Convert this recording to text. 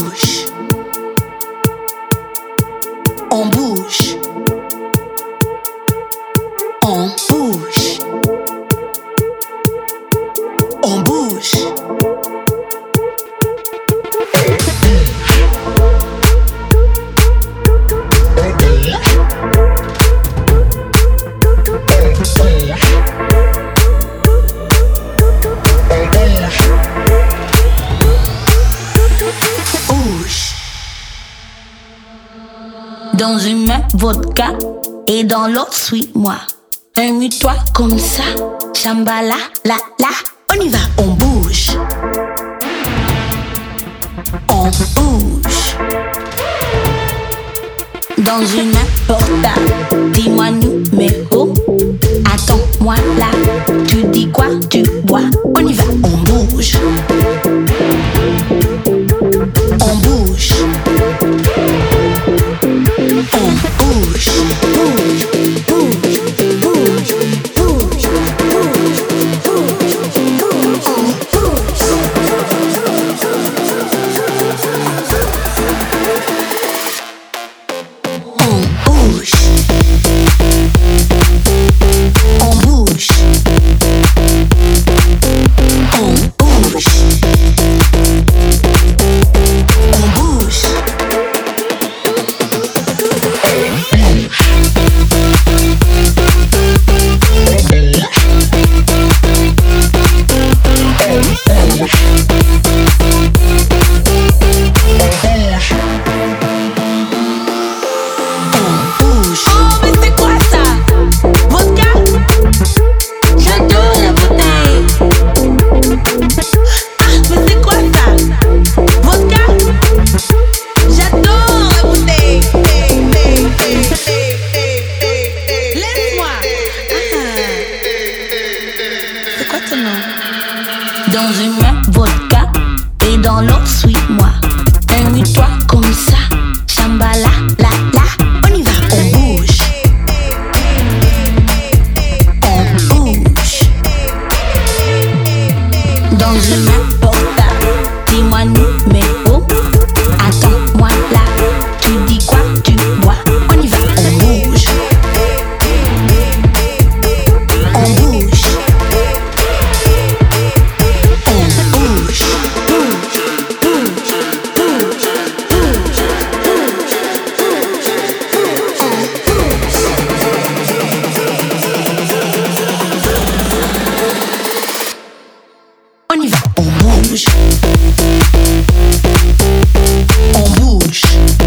bouge. Dans une main, vodka et dans l'autre, suis-moi. Remue-toi comme ça, chambala, la, la. On y va, on bouge. On bouge. Dans une main, portable, dis-moi numéro. Attends-moi là, tu dis quoi, tu bois. On y va, on bouge. dans une main vodka et dans l'autre suis-moi. Tainis-toi comme ça, chambala, la la, on y va, on bouge. On bouge. Dans une main portable, dis-moi nous, mais. on y va, on bouge. On bouge.